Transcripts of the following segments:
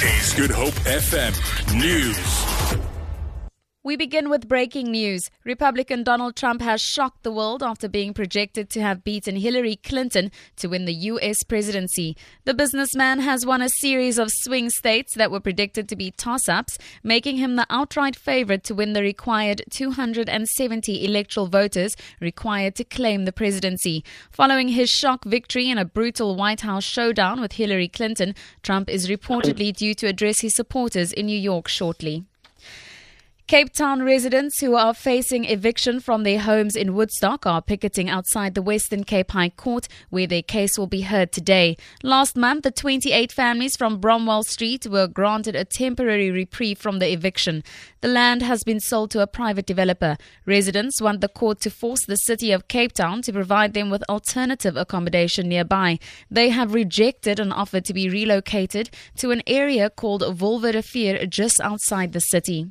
Good Hope FM News. We begin with breaking news. Republican Donald Trump has shocked the world after being projected to have beaten Hillary Clinton to win the U.S. presidency. The businessman has won a series of swing states that were predicted to be toss ups, making him the outright favorite to win the required 270 electoral voters required to claim the presidency. Following his shock victory in a brutal White House showdown with Hillary Clinton, Trump is reportedly due to address his supporters in New York shortly. Cape Town residents who are facing eviction from their homes in Woodstock are picketing outside the Western Cape High Court, where their case will be heard today. Last month, the 28 families from Bromwell Street were granted a temporary reprieve from the eviction. The land has been sold to a private developer. Residents want the court to force the city of Cape Town to provide them with alternative accommodation nearby. They have rejected an offer to be relocated to an area called Wolwe just outside the city.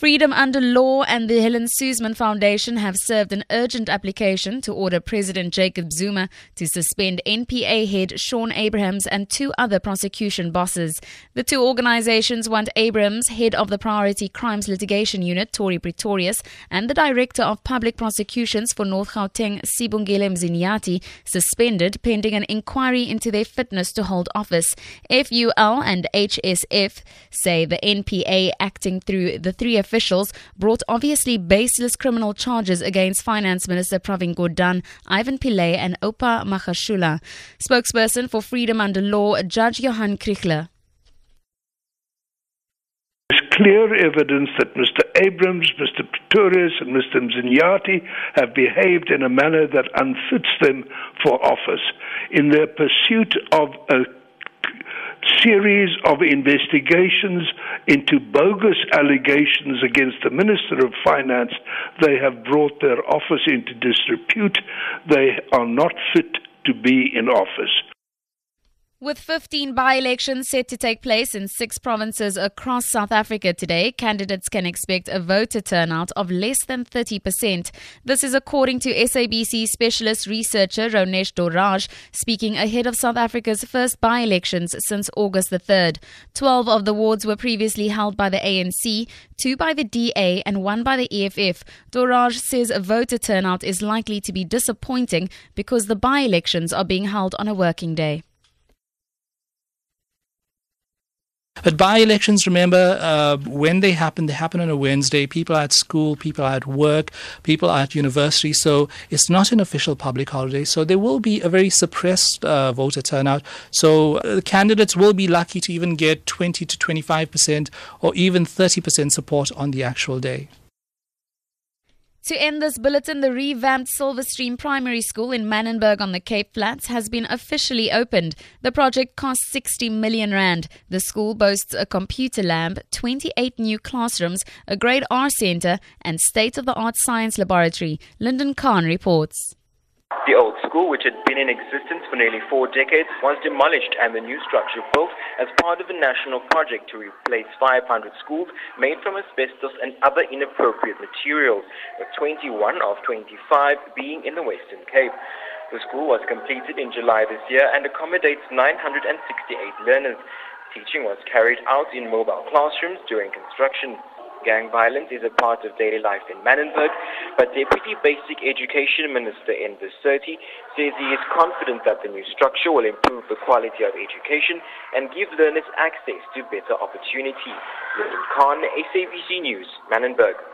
Freedom Under Law and the Helen Suzman Foundation have served an urgent application to order President Jacob Zuma to suspend NPA head Shaun Abrahams and two other prosecution bosses. The two organizations want Abrahams, head of the Priority Crimes Litigation Unit, Torie Pretorius, and the Director of Public Prosecutions for North Gauteng, Sibongile Mzinyathi, suspended pending an inquiry into their fitness to hold office. FUL and HSF say the NPA acting through the three officials brought obviously baseless criminal charges against Finance Minister Pravin Gordhan, Ivan Pillay, and Oupa Magashule. Spokesperson for Freedom Under Law, Judge Johan. There's clear evidence that Mr. Abrams, Mr. Pretorius, and Mr. Mzinyathi have behaved in a manner that unfits them for office. In their pursuit of a series of investigations into bogus allegations against the Minister of Finance. They have brought their office into disrepute. They are not fit to be in office. With 15 by elections set to take place in six provinces across South Africa today, candidates can expect a voter turnout of less than 30%. This is according to SABC specialist researcher Ronesh Dhawraj, speaking ahead of South Africa's first by elections since August the 3rd. 12 of the wards were previously held by the ANC, two by the DA, and one by the EFF. Doraj says a voter turnout is likely to be disappointing because the by elections are being held on a working day. But by elections, remember, uh, when they happen, they happen on a Wednesday. People are at school, people are at work, people are at university. So it's not an official public holiday. So there will be a very suppressed uh, voter turnout. So uh, candidates will be lucky to even get 20 to 25% or even 30% support on the actual day. To end this bulletin, the revamped Silverstream Primary School in Manenberg on the Cape Flats has been officially opened. The project cost 60 million rand. The school boasts a computer lab, 28 new classrooms, a grade R center, and state-of-the-art science laboratory. Lyndon Khan reports. The old school, which had been in existence for nearly four decades, was demolished and the new structure built as part of a national project to replace 500 schools made from asbestos and other inappropriate materials, with 21 of 25 being in the Western Cape. The school was completed in July this year and accommodates 968 learners. Teaching was carried out in mobile classrooms during construction. Gang violence is a part of daily life in Manenberg, but Deputy Basic Education Minister Enver Surty says he is confident that the new structure will improve the quality of education and give learners access to better opportunities. Lyndon Khan, SABC News, Manenberg.